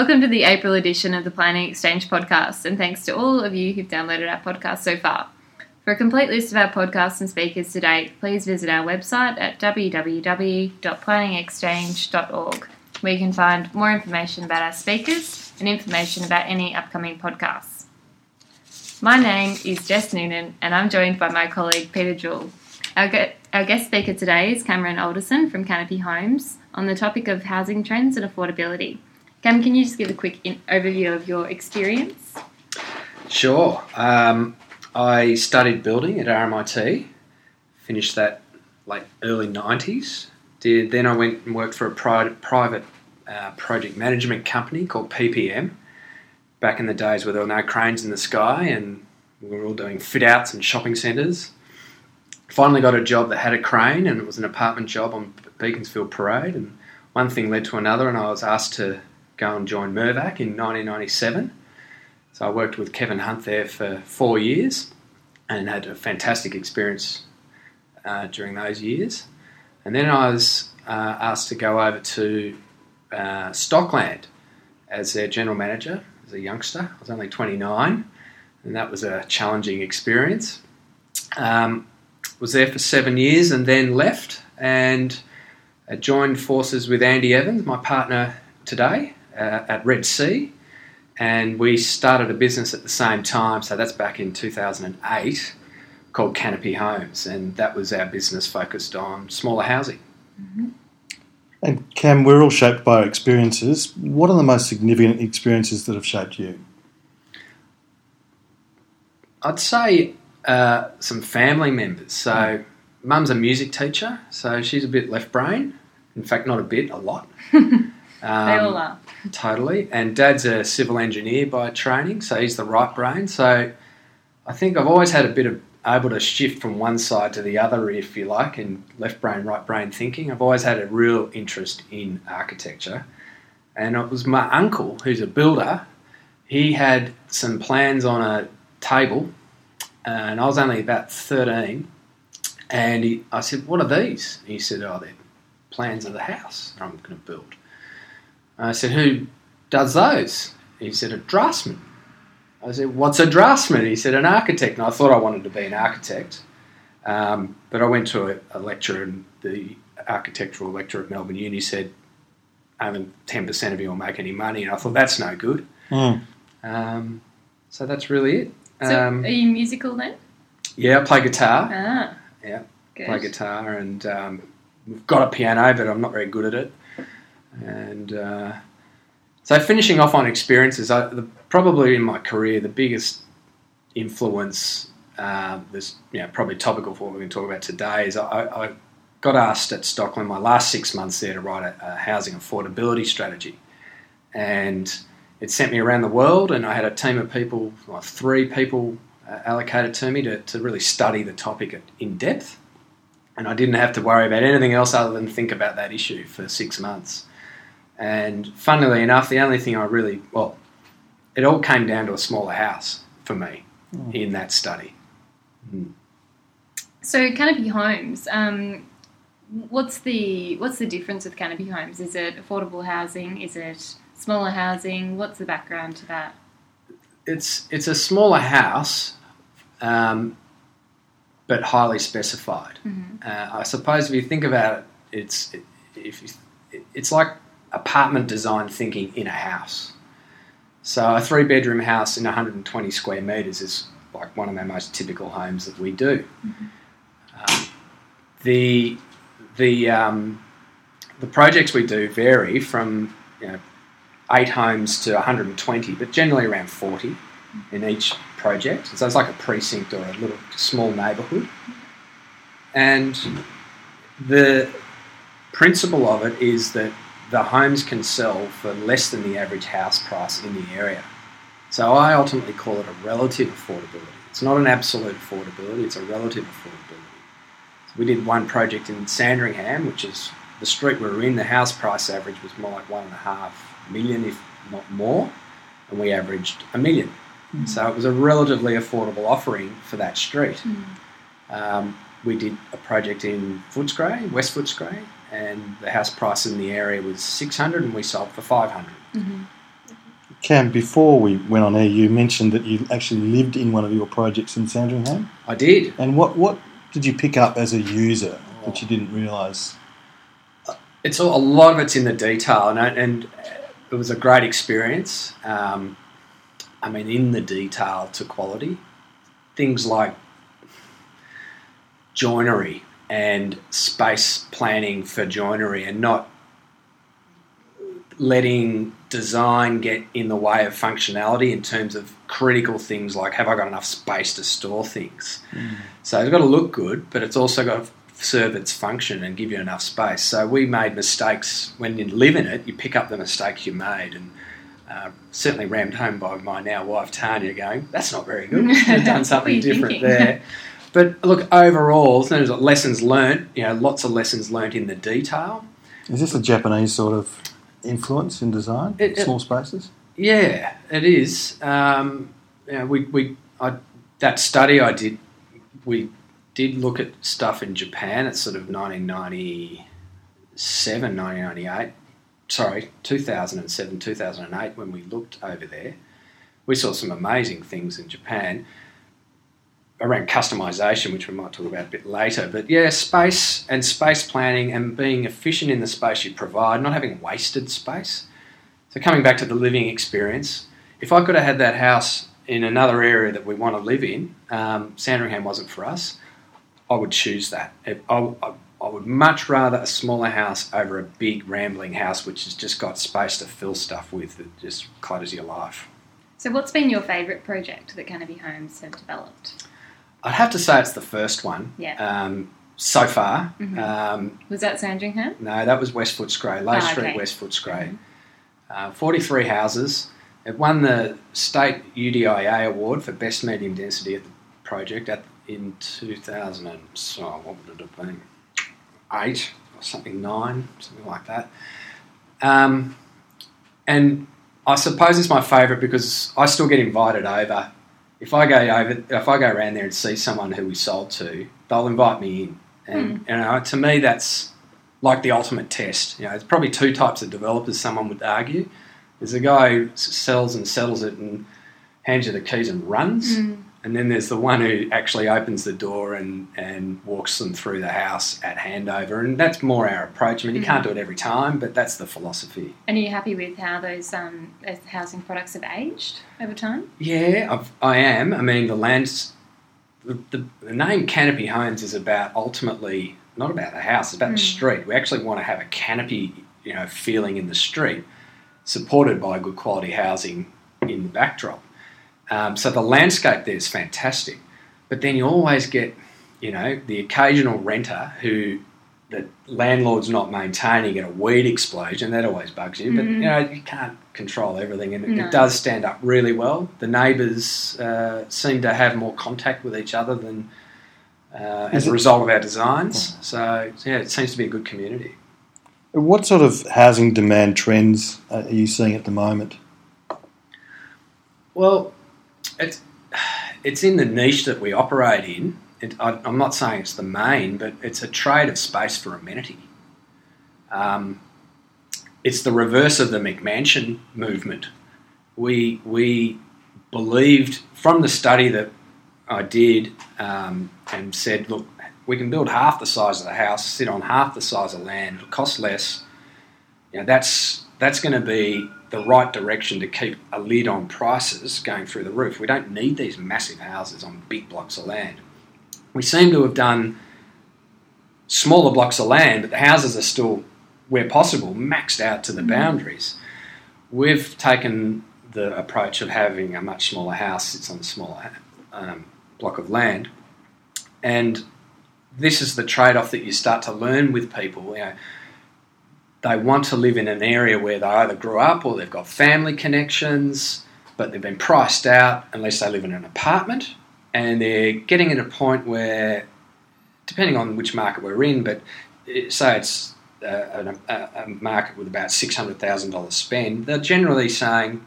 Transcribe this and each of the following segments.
Welcome to the April edition of the Planning Exchange podcast, and thanks to all of you who've downloaded our podcast so far. For a complete list of our podcasts and speakers to date, please visit our website at www.planningexchange.org, where you can find more information about our speakers and information about any upcoming podcasts. My name is Jess Noonan, and I'm joined by my colleague Peter Jewell. Our, our guest speaker today is Cameron Alderson from Canopy Homes on the topic of housing trends and affordability. Cam, can you just give a quick in- overview of your experience? Sure. Um, I studied building at RMIT, finished that late early 90s. Did, then I went and worked for a pri- private uh, project management company called PPM back in the days where there were no cranes in the sky and we were all doing fit outs and shopping centres. Finally got a job that had a crane and it was an apartment job on Beaconsfield Parade and one thing led to another and I was asked to go and join Mirvac in 1997 so I worked with Kevin Hunt there for four years and had a fantastic experience uh, during those years. And then I was uh, asked to go over to uh, Stockland as their general manager as a youngster. I was only 29, and that was a challenging experience. Um, was there for seven years and then left and uh, joined forces with Andy Evans, my partner today, uh, at Red Sea and we started a business at the same time. So that's back in 2008, called Canopy Homes, and that was our business focused on smaller housing. And Cam, we're all shaped by our experiences. What are the most significant experiences that have shaped you? I'd say uh, some family members. So, mum's a music teacher, so she's a bit left brain. In fact, not a bit, a lot. Um, they all are. Totally. And dad's a civil engineer by training, so he's the right brain. So I think I've always had a bit of able to shift from one side to the other, if you like, in left brain, right brain thinking. I've always had a real interest in architecture. And it was my uncle, who's a builder, he had some plans on a table, and I was only about 13. And he, I said, What are these? He said, Oh, they're plans of the house that I'm going to build. I said, Who does those? He said, A draftsman. I said, What's a draftsman? He said, An architect. And I thought I wanted to be an architect. Um, but I went to a, a, lecture, and the architectural lecturer at Melbourne Uni said, Only 10% of you will make any money. And I thought, That's no good. Mm. Um, so that's really it. So, Um, are you musical then? yeah, I play guitar. Ah, Yeah, good. play guitar, and um, we've got a piano, but I'm not very good at it. And uh, so, finishing off on experiences, I, the, probably in my career, the biggest influence uh, you know, probably topical for what we're going to talk about today is I, I got asked at Stockland my last six months there to write a, a housing affordability strategy, and it sent me around the world, and I had a team of people, three people uh, allocated to me to, to really study the topic in depth. And I didn't have to worry about anything else other than think about that issue for six months. And funnily enough, the only thing I really, well, it all came down to a smaller house for me in that study. So Canopy Homes, um, what's the what's the difference with Canopy Homes? Is it affordable housing? Is it smaller housing? What's the background to that? It's, it's a smaller house, um, but highly specified. Uh, I suppose if you think about it, it's if you, it's like apartment design thinking in a house. So a three bedroom house in 120 square meters is like one of our most typical homes that we do. Um, the the um, the projects we do vary from you know, eight homes to 120, but generally around 40 in each project. So it's like a precinct or a little small neighbourhood. And the principle of it is that the homes can sell for less than the average house price in the area. So I ultimately call it a relative affordability. It's not an absolute affordability, it's a relative affordability. So we did one project in Sandringham, which is the street we were in, the house price average was more like one and a half million, if not more, and we averaged a million. So it was a relatively affordable offering for that street. Um, we did a project in Footscray, West Footscray, and the house price in the area was 600 and we sold for 500. Cam, before we went on air, you mentioned that you actually lived in one of your projects in Sandringham. I did. And what, what did you pick up as a user that you didn't realise? It's all, a lot of it's in the detail, and, I- and it was a great experience. Um, I mean, in the detail to quality, things like joinery and space planning for joinery, and not letting design get in the way of functionality in terms of critical things like have I got enough space to store things. So it's got to look good, but it's also got to serve its function and give you enough space. So we made mistakes when you live in it. You pick up the mistakes you made, and uh, certainly rammed home by my now wife Tanya, going, "That's not very good. You've done something What are you different thinking?" there." But look, overall, there's lessons learnt. You know, lots of lessons learnt in the detail. Is this a Japanese sort of influence in design? It- it- Small spaces? Yeah, it is. Um, you know, we, we I, that study I did, we did look at stuff in Japan. It's sort of 1997, 1998. Sorry, 2007, 2008 when we looked over there. We saw some amazing things in Japan around customization, which we might talk about a bit later. But yeah, space and space planning and being efficient in the space you provide, not having wasted space. So coming back to the living experience, if I could have had that house in another area that we want to live in, um, Sandringham wasn't for us. I would choose that. I, I, I would much rather a smaller house over a big rambling house, which has just got space to fill stuff with that just clutters your life. So, what's been your favourite project that Canopy Homes have developed? I'd have to say it's the first one. Yeah. Um, so far, Mhm. um, Was that Sandringham? No, that was West Footscray, Lake Ah, Street, okay. West Footscray. Uh, 43 houses. It won the state UDIA award for best medium density at the project at, in 2000 and, so what would it have been? Eight or something, nine, something like that. Um, and I suppose it's my favourite because I still get invited over. If I go over, if I go around there and see someone who we sold to, they'll invite me in. And you know, to me, that's like the ultimate test. You know, there's probably two types of developers. Someone would argue. There's a guy who sells and settles it and hands you the keys and runs, Mm. And then there's the one who actually opens the door and and walks them through the house at handover. And that's more our approach. I mean, you can't do it every time, but that's the philosophy. And are you happy with how those, um, those housing products have aged over time? Yeah, I've, I am. I mean, the land's the, the, the name Canopy Homes is about ultimately not about the house; it's about the Mm. street. We actually want to have a canopy, you know, feeling in the street, supported by good quality housing in the backdrop. Um, so the landscape there is fantastic, but then you always get, you know, the occasional renter who the landlord's not maintaining at a weed explosion. That always bugs you, but you Mhm. know you can't control everything, and it, No. it does stand up really well. The neighbours uh, seem to have more contact with each other than uh, as a result of our designs. So yeah, it seems to be a good community. What sort of housing demand trends uh, are you seeing at the moment? Well, it's it's in the niche that we operate in. It, I, I'm not saying it's the main, but it's a trade of space for amenity. Um, it's the reverse of the McMansion movement. We we believed from the study that I did um, and said, look, we can build half the size of the house, sit on half the size of land, it'll cost less. You know, that's that's going to be the right direction to keep a lid on prices going through the roof. We don't need these massive houses on big blocks of land. We seem to have done smaller blocks of land, but the houses are still, where possible, maxed out to the boundaries. We've taken the approach of having a much smaller house sits on a smaller um, block of land, and this is the trade-off that you start to learn with people. You know, they want to live in an area where they either grew up or they've got family connections, but they've been priced out unless they live in an apartment, and they're getting at a point where, depending on which market we're in, but it- say it's uh, a, a, a market with about six hundred thousand dollars spend, they're generally saying,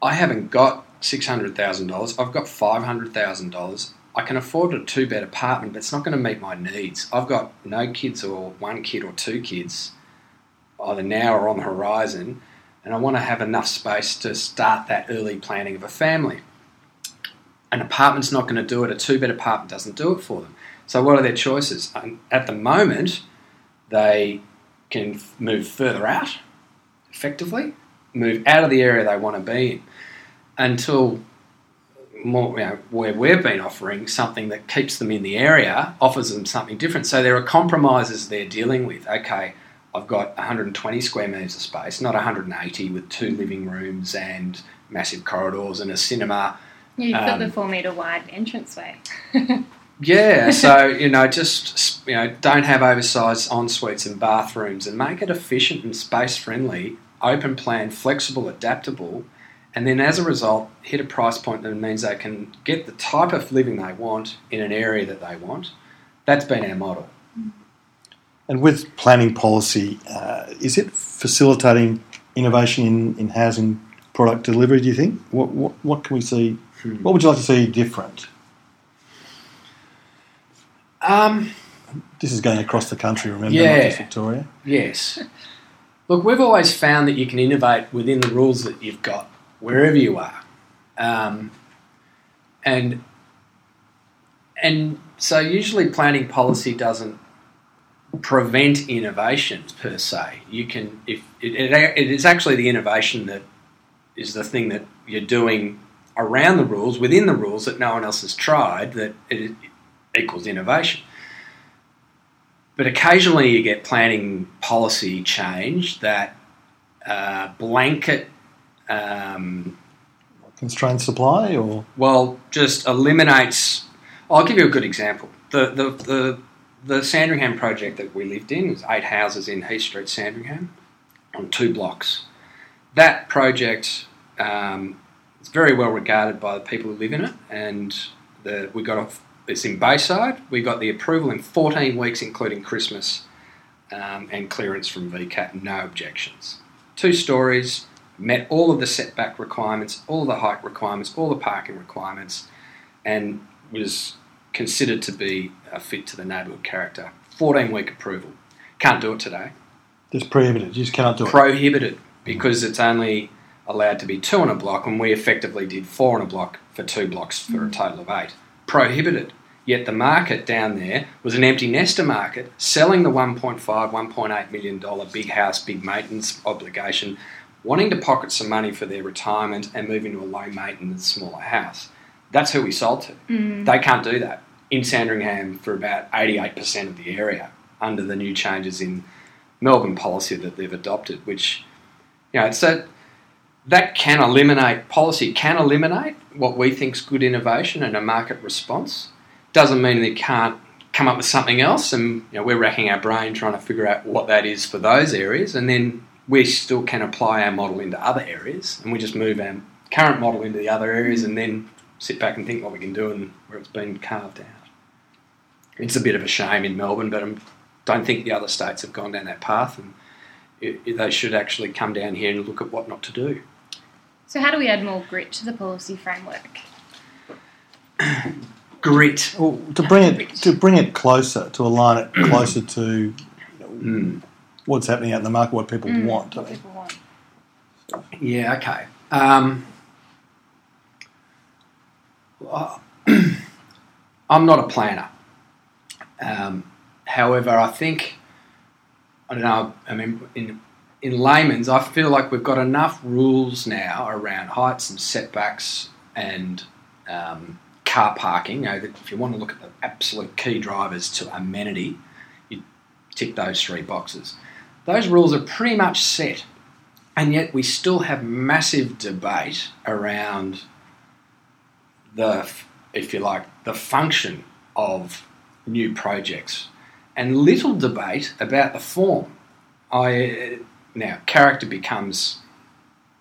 "I haven't got six hundred thousand dollars. I've got five hundred thousand dollars. I can afford a two bed apartment, but it's not going to meet my needs. I've got no kids or one kid or two kids, either now or on the horizon. and I want to have enough space to start that early planning of a family. An apartment's not going to do it, a two bed apartment doesn't do it for them. So, what are their choices? At the moment, they can move further out effectively, move out of the area they want to be in until more, you know, where we've been offering something that keeps them in the area, offers them something different. So there are compromises they're dealing with. Okay, I've got 120 square metres of space, not 180 with two living rooms and massive corridors and a cinema. Got Um, the four metre wide entranceway. Yeah, so you know, just you know, don't have oversized en suites and bathrooms, and make it efficient and space friendly, open plan, flexible, adaptable, and then as a result, hit a price point that means they can get the type of living they want in an area that they want. That's been our model. And with planning policy, uh, is it facilitating innovation in, in housing product delivery, do you think? What, what, what can we see? What would you like to see different? Um, This is going across the country, remember, Yeah. not just Victoria. Yes. Look, we've always found that you can innovate within the rules that you've got, wherever you are. Um, and and so usually planning policy doesn't prevent innovation per se. You can if it, it, it is actually the innovation that is the thing that you're doing around the rules, within the rules that no one else has tried, that it equals innovation. But occasionally you get planning policy change that uh, blanket, um, Constrained supply or well, just eliminates. I'll give you a good example. The, the, the, the Sandringham project that we lived in was eight houses in Heath Street, Sandringham, on two blocks. That project um, is very well regarded by the people who live in it, and the, we got a, it's in Bayside. We got the approval in 14 weeks, including Christmas, um, and clearance from VCAT, no objections. Two stories, met all of the setback requirements, all the height requirements, all the parking requirements, and was considered to be a fit to the neighbourhood character. 14 week approval. Can't do it today. just prohibited. You just cannot do it. Prohibited because it's only allowed to be two on a block, and we effectively did four on a block for two blocks for a total of eight. Prohibited. Yet the market down there was an empty nester market, selling the 1.5, 1.8 million dollar big house, big maintenance obligation, wanting to pocket some money for their retirement and move into a low maintenance, smaller house. That's who we sold to. Mm. They can't do that in Sandringham for about 88% of the area under the new changes in Melbourne policy that they've adopted, which, you know, so that can eliminate, policy can eliminate what we think is good innovation and a market response. Doesn't mean they can't come up with something else, and you know, we're racking our brain trying to figure out what that is for those areas, and then we still can apply our model into other areas, and we just move our current model into the other areas, and then sit back and think what we can do and where it's been carved out. It's a bit of a shame in Melbourne, but I don't think the other states have gone down that path, and it, it- they should actually come down here and look at what not to do. So, how do we add more grit to the policy framework? Grit. Well, to bring it to bring it closer, to align it closer to Mm. What's happening out in the market, what people Mm, want. What people want. Yeah, okay. Um, well, I'm not a planner. Um, however, I think, I don't know, I mean, in, in layman's, I feel like we've got enough rules now around heights and setbacks and um, car parking. You know, that if you want to look at the absolute key drivers to amenity, you tick those three boxes. Those rules are pretty much set and yet we still have massive debate around the, if you like, the function of new projects, and little debate about the form. I now character becomes,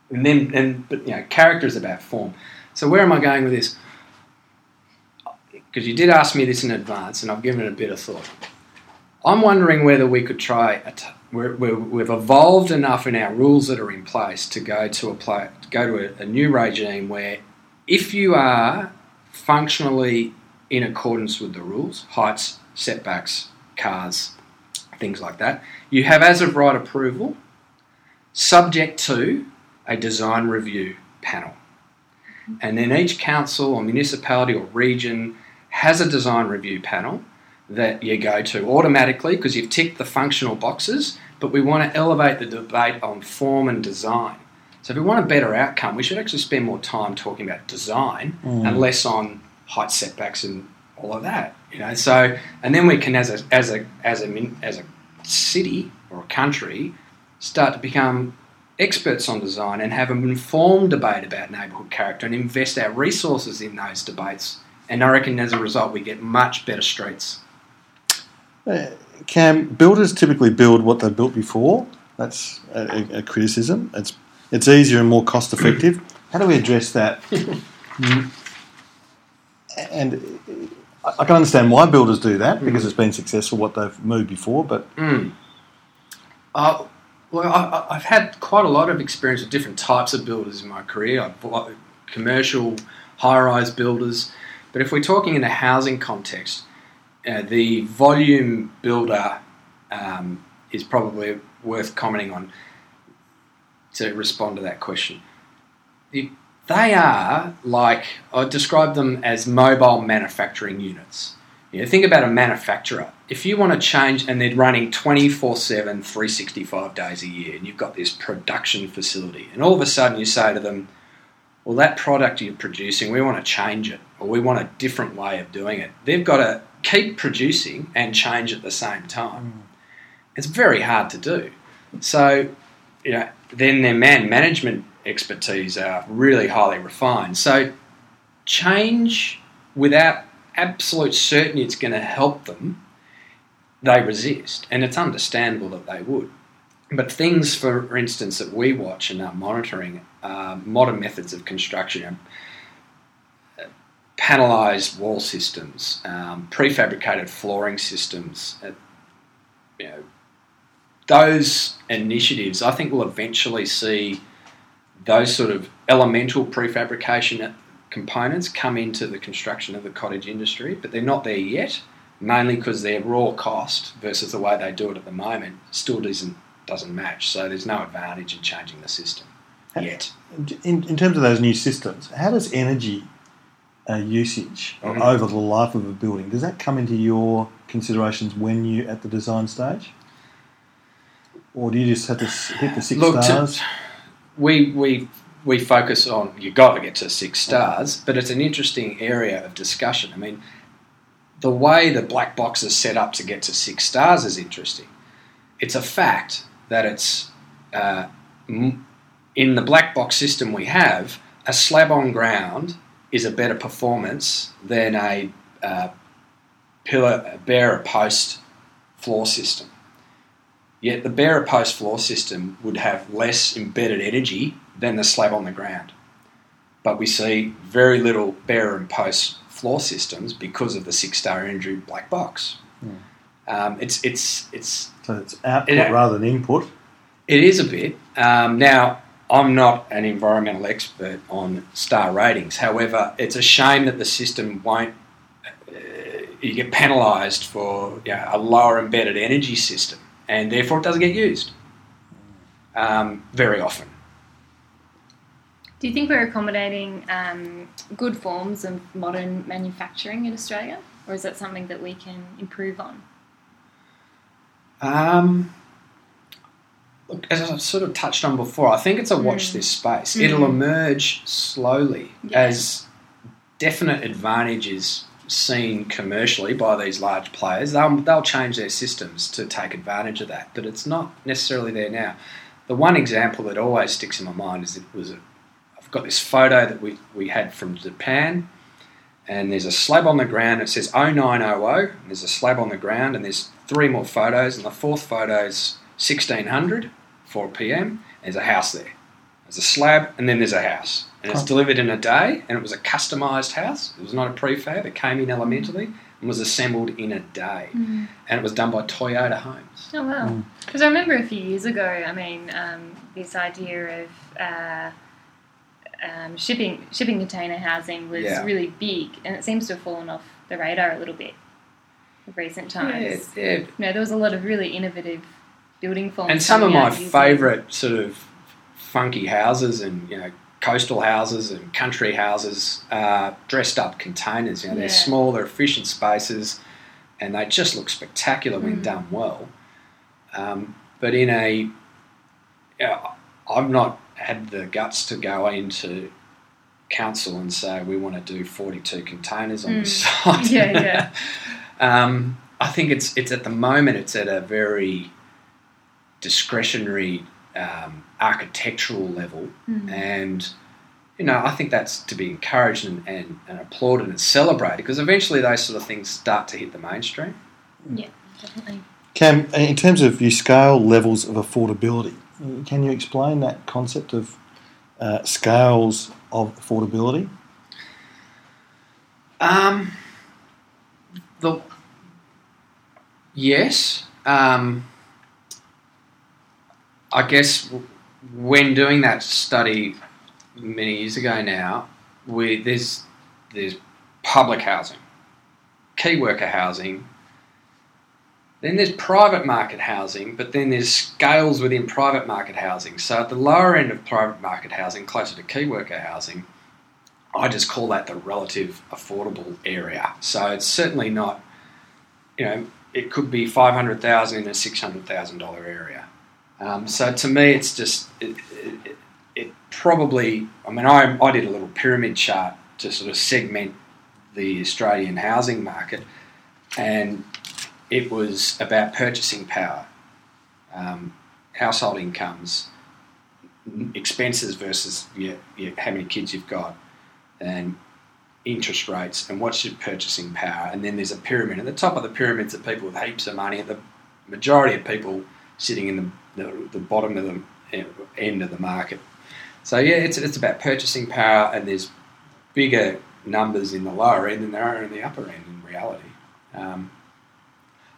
and then and but you know character is about form. So where am I going with this? Because you did ask me this in advance, and I've given it a bit of thought. I'm wondering whether we could try. A t- we're, we've evolved enough in our rules that are in place to go to a play, go to a, a new regime where, if you are functionally in accordance with the rules, heights, setbacks, cars, things like that, you have as of right approval, subject to a design review panel. And then each council or municipality or region has a design review panel that you go to automatically because you've ticked the functional boxes, but we want to elevate the debate on form and design. So if we want a better outcome, we should actually spend more time talking about design Mm. and less on height setbacks and all of that. You know, so and then we can, as a as a as a as a city or a country, start to become experts on design and have an informed debate about neighbourhood character and invest our resources in those debates. And I reckon as a result, we get much better streets. Uh, Cam, builders typically build what they built before. That's a, a, a criticism. It's it's easier and more cost effective. How do we address that? And I I can understand why builders do that because it's been successful what they've moved before. But Mm. Uh, well, I, I've had quite a lot of experience with different types of builders in my career. I've bought commercial, high-rise builders, but if we're talking in a housing context, uh, the volume builder um, is probably worth commenting on to respond to that question. The- They are like I describe them as mobile manufacturing units. You know, think about a manufacturer. If you want to change, and they're running 24 7, 365 days a year, and you've got this production facility, and all of a sudden you say to them, Well, that product you're producing, we want to change it, or we want a different way of doing it. They've got to keep producing and change at the same time. Mm. It's very hard to do. So, you know, then their man management expertise are really highly refined. So, change without absolute certainty it's going to help them, they resist, and it's understandable that they would. But things, for instance, that we watch and are monitoring are modern methods of construction, panelised wall systems, um, prefabricated flooring systems. Uh, you know, those initiatives, I think, will eventually see those sort of elemental prefabrication components come into the construction of the cottage industry, but they're not there yet, mainly because their raw cost versus the way they do it at the moment still doesn't doesn't match. So there's no advantage in changing the system yet. in, in terms of those new systems, how does energy uh, usage Mhm. over the life of a building does that come into your considerations when you at the design stage, or do you just have to hit the six Look, to- stars? we we we focus on you've got to get to six stars, but it's an interesting area of discussion. I mean, the way the black box is set up to get to six stars is interesting. It's a fact that it's uh, in the black box system we have a slab on ground is a better performance than a uh, pillar a bearer post floor system. Yet the bearer post floor system would have less embedded energy than the slab on the ground. But we see very little bearer and post floor systems because of the six star energy black box. Um, it's it's it's So it's output Yeah. rather than input. it is a bit. Um, now, I'm not an environmental expert on star ratings. However, it's a shame that the system won't. Uh, you get penalised for you know, a lower embedded energy system, and therefore it doesn't get used um, very often. Do you think we're accommodating um, good forms of modern manufacturing in Australia, or is that something that we can improve on? Um, look, as I've sort of touched on before, I think it's a watch Mm. this space. Mm. It'll emerge slowly as definite advantages seen commercially by these large players. They'll, they'll change their systems to take advantage of that, but it's not necessarily there now. The one example that always sticks in my mind is it was a, I've got this photo that we, we had from Japan, and there's a slab on the ground. It says 0900, and there's a slab on the ground, and there's three more photos, and the fourth photo's 1600, 4 p.m. There's a house there. There's a slab, and then there's a house. And it's delivered in a day, and it was a customised house. It was not a prefab. It came in elementally and was assembled in a day. And it was done by Toyota Homes. Oh wow! Mm. Because I remember a few years ago. I mean, um, this idea of uh, um, shipping shipping container housing was Yeah. really big, and it seems to have fallen off the radar a little bit of recent times. Yeah, yeah. You know, there was a lot of really innovative building forms. and some of my favourite sort of funky houses and you know coastal houses and country houses are dressed up containers. You know, they're small, they're efficient spaces, and they just look spectacular when Mm. done well. Um, but in a, yeah, I've not had the guts to go into council and say we want to do 42 containers on this site. Yeah, yeah. um, I think it's it's at the moment it's at a very discretionary um, architectural level, Mm. and you know I think that's to be encouraged and, and, and applauded and celebrated because eventually those sort of things start to hit the mainstream. Yeah, definitely. Cam, in terms of your scale levels of affordability, can you explain that concept of uh, scales of affordability? Um, the yes, um, I guess when doing that study many years ago now, we there's there's public housing, key worker housing. Then there's private market housing, but then there's scales within private market housing. So at the lower end of private market housing, closer to key worker housing, I just call that the relative affordable area. So it's certainly not, you know, it could be five hundred thousand in a six hundred thousand dollar area. Um, so to me, it's just it, it, it, probably. I mean, I I did a little pyramid chart to sort of segment the Australian housing market, and it was about purchasing power, um, household incomes, expenses versus your, your, how many kids you've got, and interest rates, and what's your purchasing power. And then there's a pyramid. At the top of the pyramid's are people with heaps of money. The majority of people sitting in the, the, the bottom of the end of the market. So yeah, it's, it's about purchasing power, and there's bigger numbers in the lower end than there are in the upper end in reality. Um,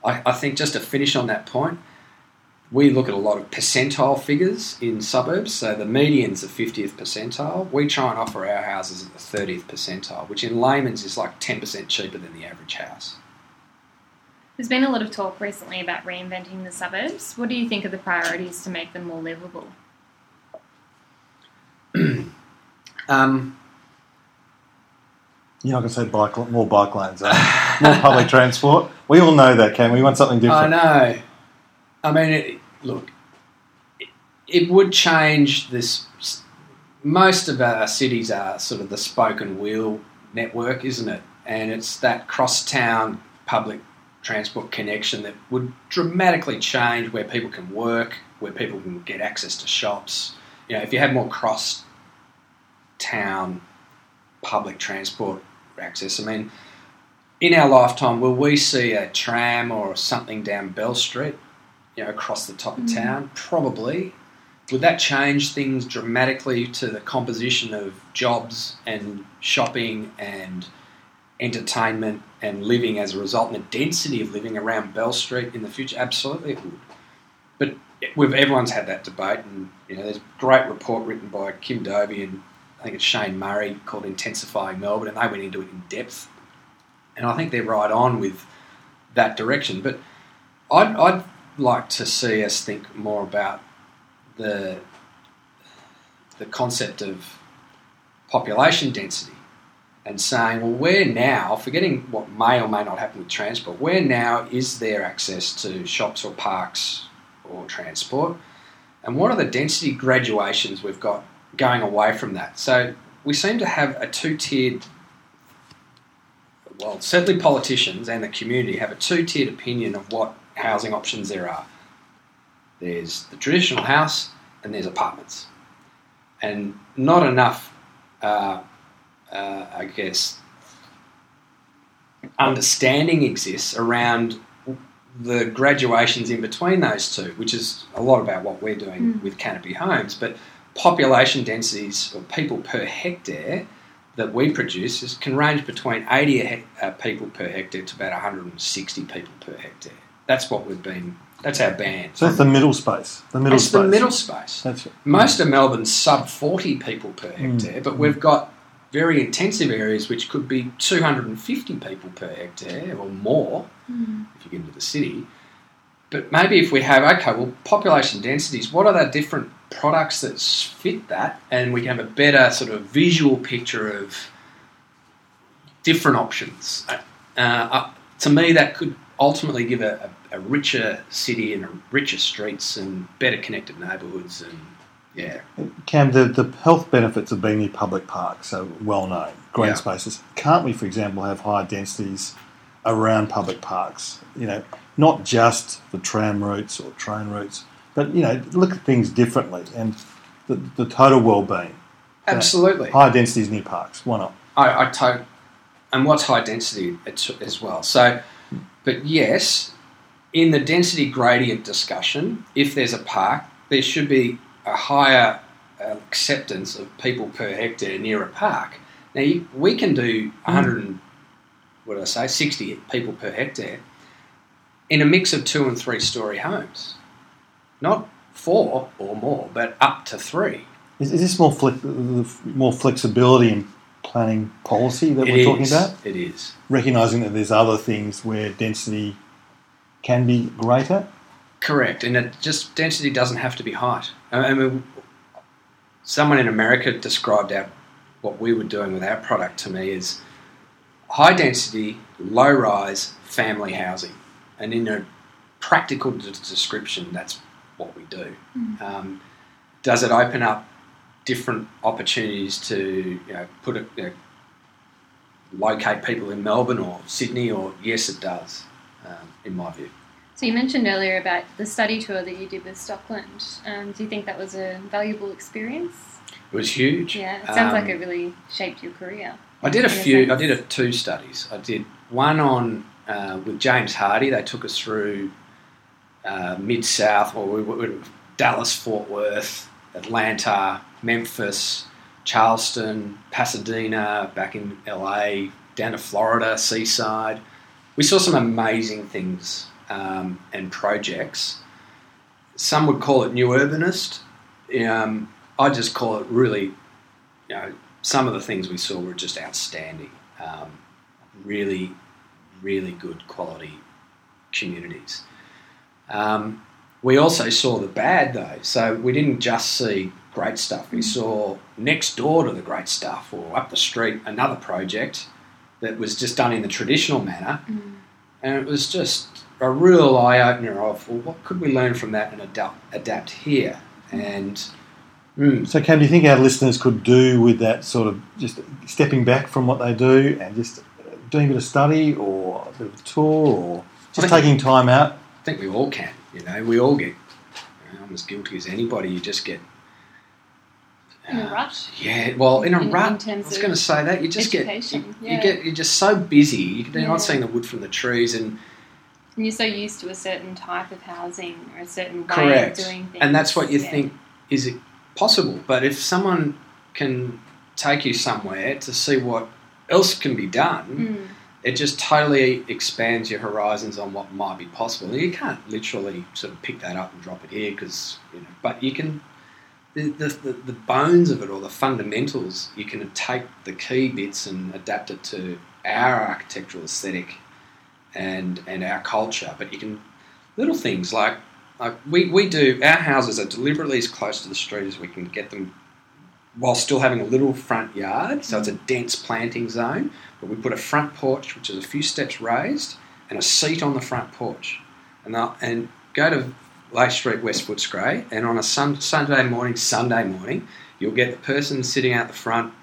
I, I think just to finish on that point, we look at a lot of percentile figures in suburbs. So the median's the 50th percentile. We try and offer our houses at the 30th percentile, which in layman's is like 10% cheaper than the average house. There's been a lot of talk recently about reinventing the suburbs. What do you think are the priorities to make them more livable? Um, You're not going to say bike, more bike lanes, are you? more public transport. We all know that, Cam. We want something different. I know. I mean, it, look, it, it would change this. Most of our cities are sort of the spoken wheel network, isn't it? And it's that cross town public transport connection that would dramatically change where people can work, where people can get access to shops. You know, if you had more cross town public transport access, I mean, in our lifetime, will we see a tram or something down Bell Street, you know, across the top of Mm. town? Probably. Would that change things dramatically to the composition of jobs and shopping and entertainment and living as a result and the density of living around Bell Street in the future? Absolutely it would. But we've, everyone's had that debate, and you know, there's a great report written by Kim Dovey and I think it's Shane Murray called Intensifying Melbourne, and they went into it in depth. And I think they're right on with that direction. But I'd, I'd like to see us think more about the the concept of population density and saying, well, where now, forgetting what may or may not happen with transport, where now is there access to shops or parks or transport? And what are the density graduations we've got going away from that? So we seem to have a two tiered, well, certainly politicians and the community have a two tiered opinion of what housing options there are. There's the traditional house and there's apartments. And not enough, uh, uh, I guess, understanding exists around the graduations in between those two, which is a lot about what we're doing Mm. with Canopy Homes. But population densities or people per hectare that we produce is, can range between 80 a hec- uh, people per hectare to about 160 people per hectare. That's what we've been. That's our band. So that's the middle space. The middle It's space. the middle space. That's it. Most of Melbourne's sub 40 people per Mm. hectare, but we've got very intensive areas which could be 250 people per hectare or more if you get into the city. but maybe if we have okay, well, population densities. What are the different products that fit that, and we can have a better sort of visual picture of different options. Uh, uh, to me, that could ultimately give a, a, a, richer city and richer streets and better connected neighbourhoods and yeah. Cam, the, the health benefits of being near public parks are well known, green yeah. spaces. Can't we, for example, have higher densities around public parks? You know, not just the tram routes or train routes, but you know, look at things differently and the, the total well-being. Absolutely, high densities near parks. Why not? I, I to- and what's high density as well. So, but yes, in the density gradient discussion, if there's a park, there should be a higher uh, acceptance of people per hectare near a park. Now you, we can do 100, mm. what did I say, 60 people per hectare in a mix of two and three story homes, not four or more, but up to three. Is, is this more more flexibility in planning policy that it we're is. talking about? It is. Recognising that there's other things where density can be greater? Correct. And it just density doesn't have to be height. I mean, someone in America described our, what we were doing with our product to me as high density, low rise family housing. And in a practical description, that's what we do. Mm. Um, does it open up different opportunities to you know, put a, you know, locate people in Melbourne or Sydney, or yes, it does, um, in my view. So you mentioned earlier about the study tour that you did with Stockland. Um, do you think that was a valuable experience? It was huge. Yeah, it sounds um, like it really shaped your career. I did a few. I did a, two studies. I did one on uh, with James Hardie. They took us through uh, mid South, or we, we, Dallas, Fort Worth, Atlanta, Memphis, Charleston, Pasadena, back in LA, down to Florida, Seaside. We saw some amazing things um, and projects. Some would call it new urbanist. Um, I just call it really, you know, some of the things we saw were just outstanding. Um, really, really good quality communities. Um, we also saw the bad though, so we didn't just see great stuff. We saw next door to the great stuff, or up the street, another project that was just done in the traditional manner, mm. and it was just a real eye opener of well, what could we learn from that and adapt adapt here and. Mm. So, Cam, do you think our listeners could do with that sort of just stepping back from what they do and just doing a bit of study or a bit of a tour or just taking time out? I think we all can. You know, we all get. You know, I'm as guilty as anybody. You just get in a rush. Yeah, well, in a in, rut. In I was going to say that you just education. get you, yeah. you, get you're just so busy. You're yeah. not seeing the wood from the trees, and and you're so used to a certain type of housing or a certain way correct. of doing things. And that's what you yeah. think is it possible. But if someone can take you somewhere to see what else can be done, mm. it just totally expands your horizons on what might be possible. You can't literally sort of pick that up and drop it here because you know, but you can. The, the, the bones of it or the fundamentals, you can take the key bits and adapt it to our architectural aesthetic and and our culture. But you can little things like like we, we do our houses are deliberately as close to the street as we can get them while still having a little front yard. So it's a dense planting zone. But we put a front porch which is a few steps raised and a seat on the front porch. And and go to Lake Street, West Footscray, and on a sun, Sunday morning, Sunday morning, you'll get the person sitting out the front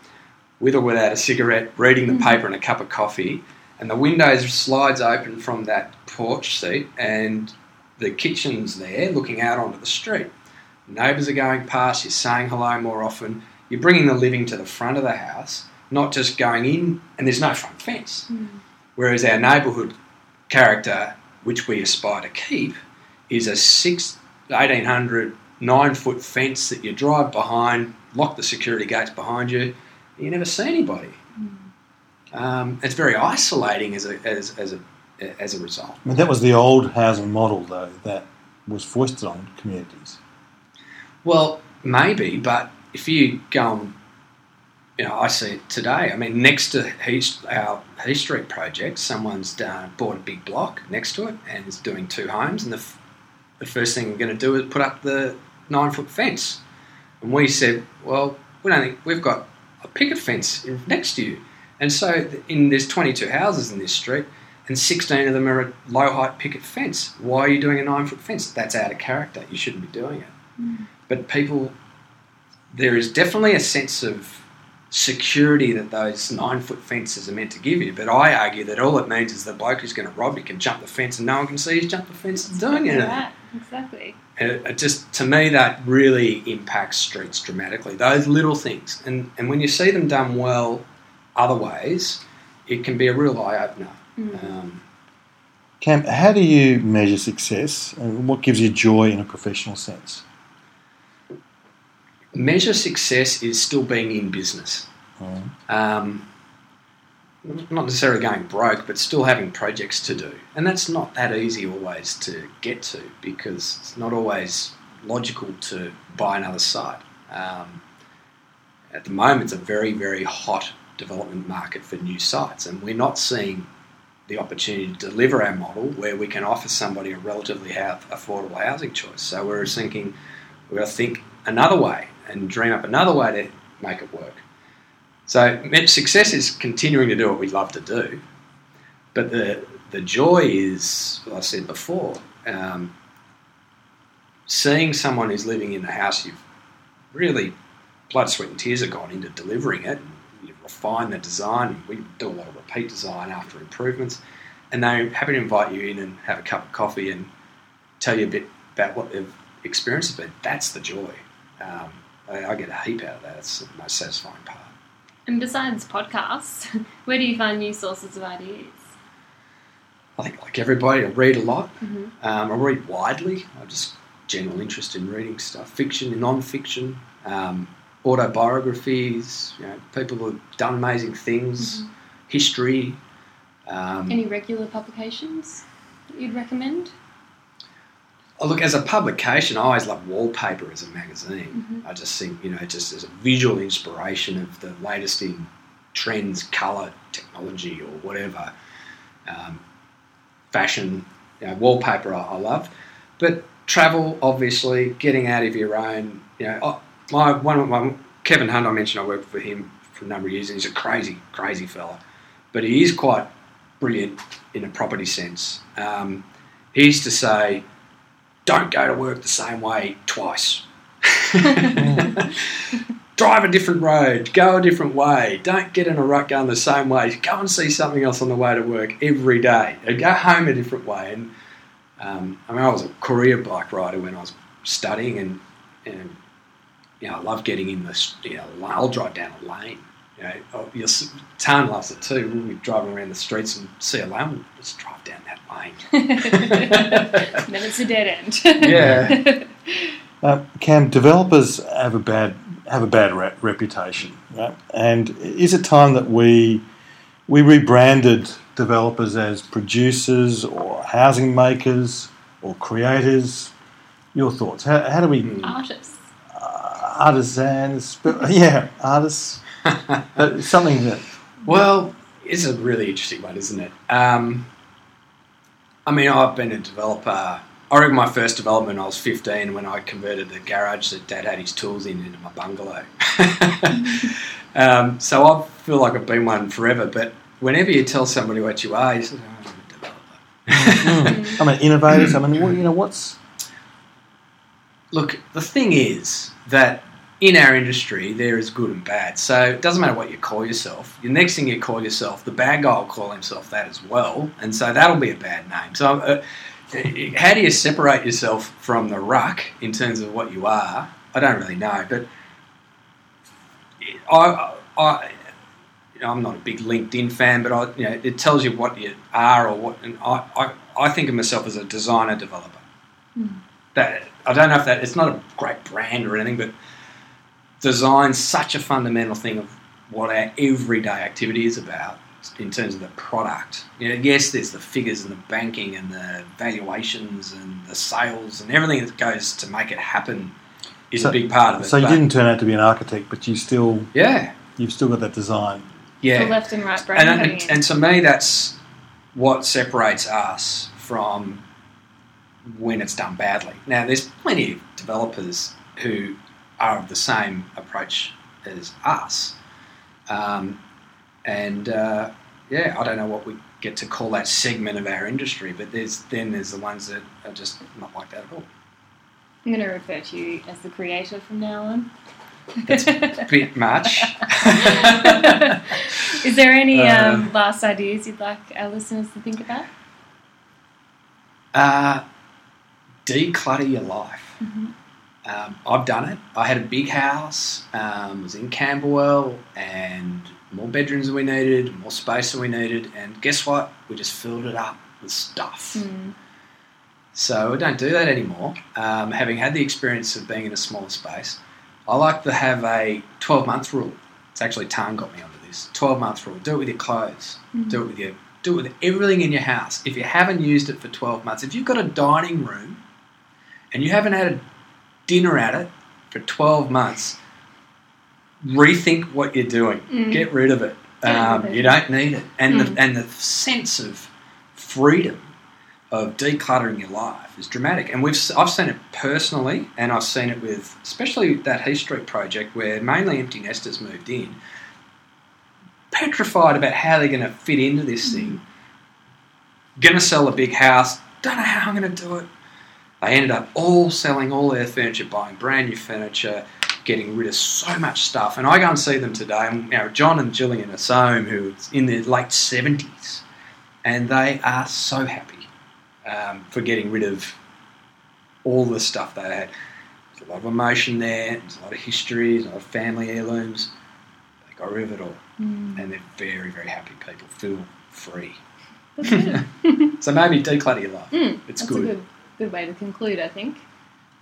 with or without a cigarette, reading the mm-hmm. paper and a cup of coffee, and the windows slides open from that porch seat, and the kitchen's there, looking out onto the street. Neighbours are going past. You're saying hello more often. You're bringing the living to the front of the house, not just going in, and there's no front fence. Mm. Whereas our neighbourhood character, which we aspire to keep, is a six, 1800 nine foot fence that you drive behind, lock the security gates behind you, you never see anybody. Um, it's very isolating as a, as, as, a, as a result. Mean, that was the old housing model, though, that was foisted on communities. Well, maybe, but if you go and, you know, I see it today. I mean, next to our Heath Street project, someone's done, bought a big block next to it and is doing two homes, and the, the first thing we're going to do is put up the nine foot fence. And we said, well, we don't think we've got a picket fence next to you. And so in there's 22 houses in this street, and 16 of them are a low height picket fence. Why are you doing a nine foot fence? That's out of character. You shouldn't be doing it. Mm. But people, there is definitely a sense of security that those nine foot fences are meant to give you. But I argue that all it means is the bloke who's going to rob you can jump the fence and no one can see he's jumped the fence and doing right. Exactly. And it, it just to me that really impacts streets dramatically. Those little things, and and when you see them done well, other ways, it can be a real eye opener. Um, Cam, how do you measure success and what gives you joy in a professional sense? measure success is still being in business. Um, not necessarily going broke, but still having projects to do. And that's not that easy always to get to because it's not always logical to buy another site. Um, at the moment, it's a very, very hot development market for new sites, and we're not seeing the opportunity to deliver our model where we can offer somebody a relatively affordable housing choice. So we're thinking, we've got to think another way and dream up another way to make it work. So success is continuing to do what we love to do, but the the joy is, as I said before, um, seeing someone who's living in the house you've really blood, sweat, and tears have gone into delivering it. Refine the design. We do a lot of repeat design after improvements, and they're happy to invite you in and have a cup of coffee and tell you a bit about what they've experienced. But that's the joy. Um, I, I get a heap out of that. It's the most satisfying part. And besides podcasts, where do you find new sources of ideas? I think, like everybody, I read a lot. Mhm. Um, I read widely. I just general interest in reading stuff, fiction, non-fiction, um, autobiographies. You know, people who've done amazing things, history. Um, Any regular publications that you'd recommend? oh, look, as a publication, I always love Wallpaper as a magazine. I just think, you know, just as a visual inspiration of the latest in trends, colour, technology, or whatever. Um, fashion, you know, wallpaper I, I love. But travel, obviously, getting out of your own, you know, my one Kevin Hunt, I mentioned I worked for him for a number of years, and he's a crazy, crazy fella, but he is quite brilliant in a property sense. Um, he used to say, "Don't go to work the same way twice." Drive a different road, go a different way. Don't get in a rut going the same way. Go and see something else on the way to work every day. And go home a different way. And um, I mean, I was a career bike rider when I was studying, and, and you know, I love getting in the s- you know, I'll drive down a lane. You know, oh, your s- Tan loves it too. We'll be driving around the streets and see a lane, we'll just drive down that lane. then it's a dead end. Yeah. Uh, Cam, developers have a bad have a bad re- reputation, right? And is it time that we we rebranded developers as producers or housing makers or creators? Your thoughts? How, how do we. Artists. Artisans? Yeah, artists. But something that Well, it's a really interesting one, isn't it? Um, I mean, I've been a developer. I reckon my first development, I was 15 when I converted the garage that Dad had his tools in into my bungalow. um, so I feel like I've been one forever. But whenever you tell somebody what you are, you say, oh, I'm a developer. I'm an innovator. I mean, you know, what's Look, the thing is that in our industry, there is good and bad. So it doesn't matter what you call yourself. The next thing you call yourself, the bad guy will call himself that as well, and so that'll be a bad name. So, uh, how do you separate yourself from the ruck in terms of what you are? I don't really know, but I, I, you know, I'm not a big LinkedIn fan, but I, you know, it tells you what you are or what. And I, I, I think of myself as a designer developer that I don't know if that it's not a great brand or anything, but design's such a fundamental thing of what our everyday activity is about in terms of the product. You know, yes, there's the figures and the banking and the valuations and the sales and everything that goes to make it happen is So- a big part of it. so you didn't turn out to be an architect, but you still yeah, you've still got that design. yeah. The left and right brain and, and, and to me, that's what separates us from when it's done badly. Now, there's plenty of developers who are of the same approach as us, um, and uh, yeah, I don't know what we get to call that segment of our industry, but there's then there's the ones that are just not like that at all. I'm going to refer to you as the creator from now on. That's a bit much. Is there any Uh, um, last ideas you'd like our listeners to think about? Uh, declutter your life. Mhm. Um, I've done it. I had a big house, um, was in Camberwell, and more bedrooms than we needed, more space than we needed, and guess what? We just filled it up with stuff. Mm. So I don't do that anymore. Um, having had the experience of being in a smaller space, I like to have a 12 month rule. It's actually Tan got me onto this. 12 month rule. Do it with your clothes. Do it with your do it with everything in your house. If you haven't used it for 12 months, if you've got a dining room and you haven't had a dinner at it for 12 months, rethink what you're doing. Mm. Get rid of it. Get rid of Um, you don't need it. And Mm. the and the sense of freedom of decluttering your life is dramatic. And we've I've seen it personally, and I've seen it with especially that Heath Street project where mainly empty nesters moved in, petrified about how they're going to fit into this thing. Going to sell a big house, don't know how I'm going to do it. They ended up all selling all their furniture, buying brand new furniture, getting rid of so much stuff. And I go and see them today. And you know, John and Gillian Assome, who's in their late seventies, and they are so happy um, for getting rid of all the stuff they had. There's a lot of emotion there. There's a lot of history. There's a lot of family heirlooms. They got rid of it all, Mm. and they're very, very happy people. Feel free. So maybe declutter your life. Mm, It's good. good, good way to conclude, I think.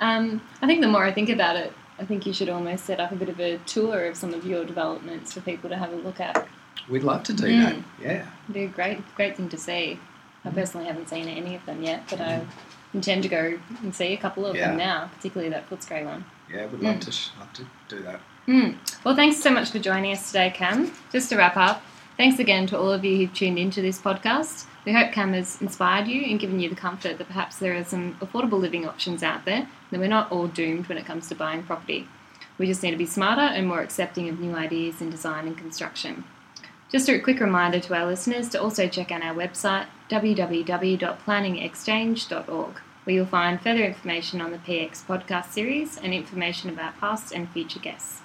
Um, I think the more I think about it, I think you should almost set up a bit of a tour of some of your developments for people to have a look at. We'd love to do Mm. that. Yeah. It'd be a great, great thing to see. I personally haven't seen any of them yet, but I intend to go and see a couple of them now, particularly that Footscray one. Yeah, we'd love Mm. to love to do that. Mm. Well, thanks so much for joining us today, Cam. Just to wrap up, thanks again to all of you who've tuned into this podcast. We hope Cam has inspired you and given you the comfort that perhaps there are some affordable living options out there, that we're not all doomed when it comes to buying property. We just need to be smarter and more accepting of new ideas in design and construction. Just a quick reminder to our listeners to also check out our website www.planningexchange.org, where you'll find further information on the PX podcast series and information about past and future guests.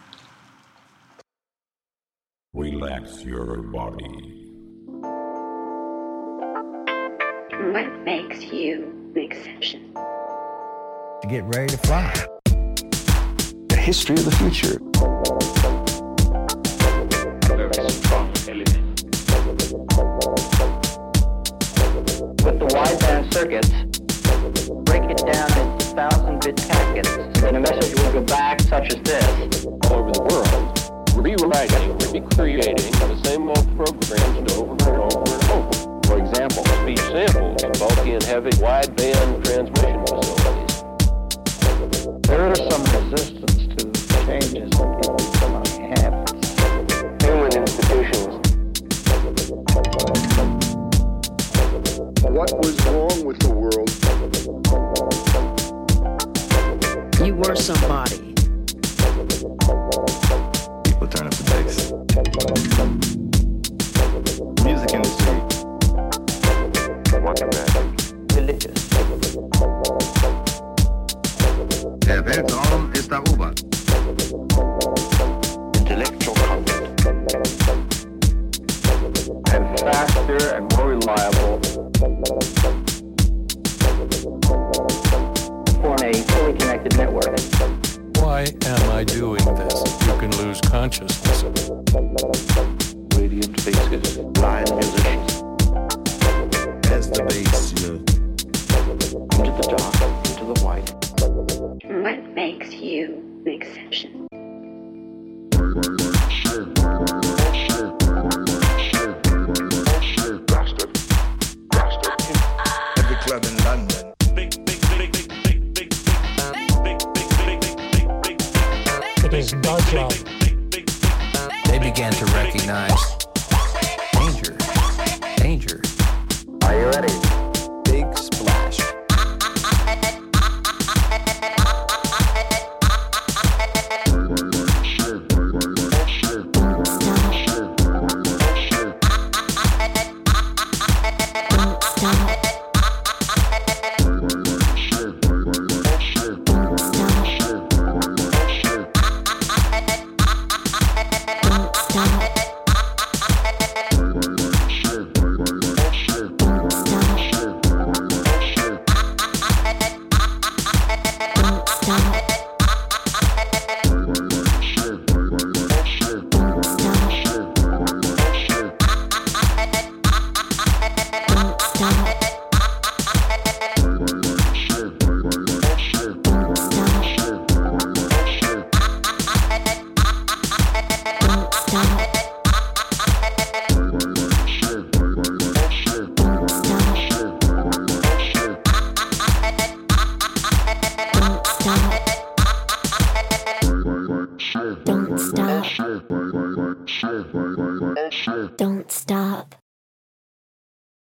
Relax your body. What makes you an exception? to get ready to fly. the history of the future. very strong element. with the wideband circuits, break it down into thousand bit packets, and a message will go back such as this. All over the world, rewriting, recreating the same old programs over and over and over. For example, speech samples in bulky and heavy wideband transmission facilities. There is some resistance to changes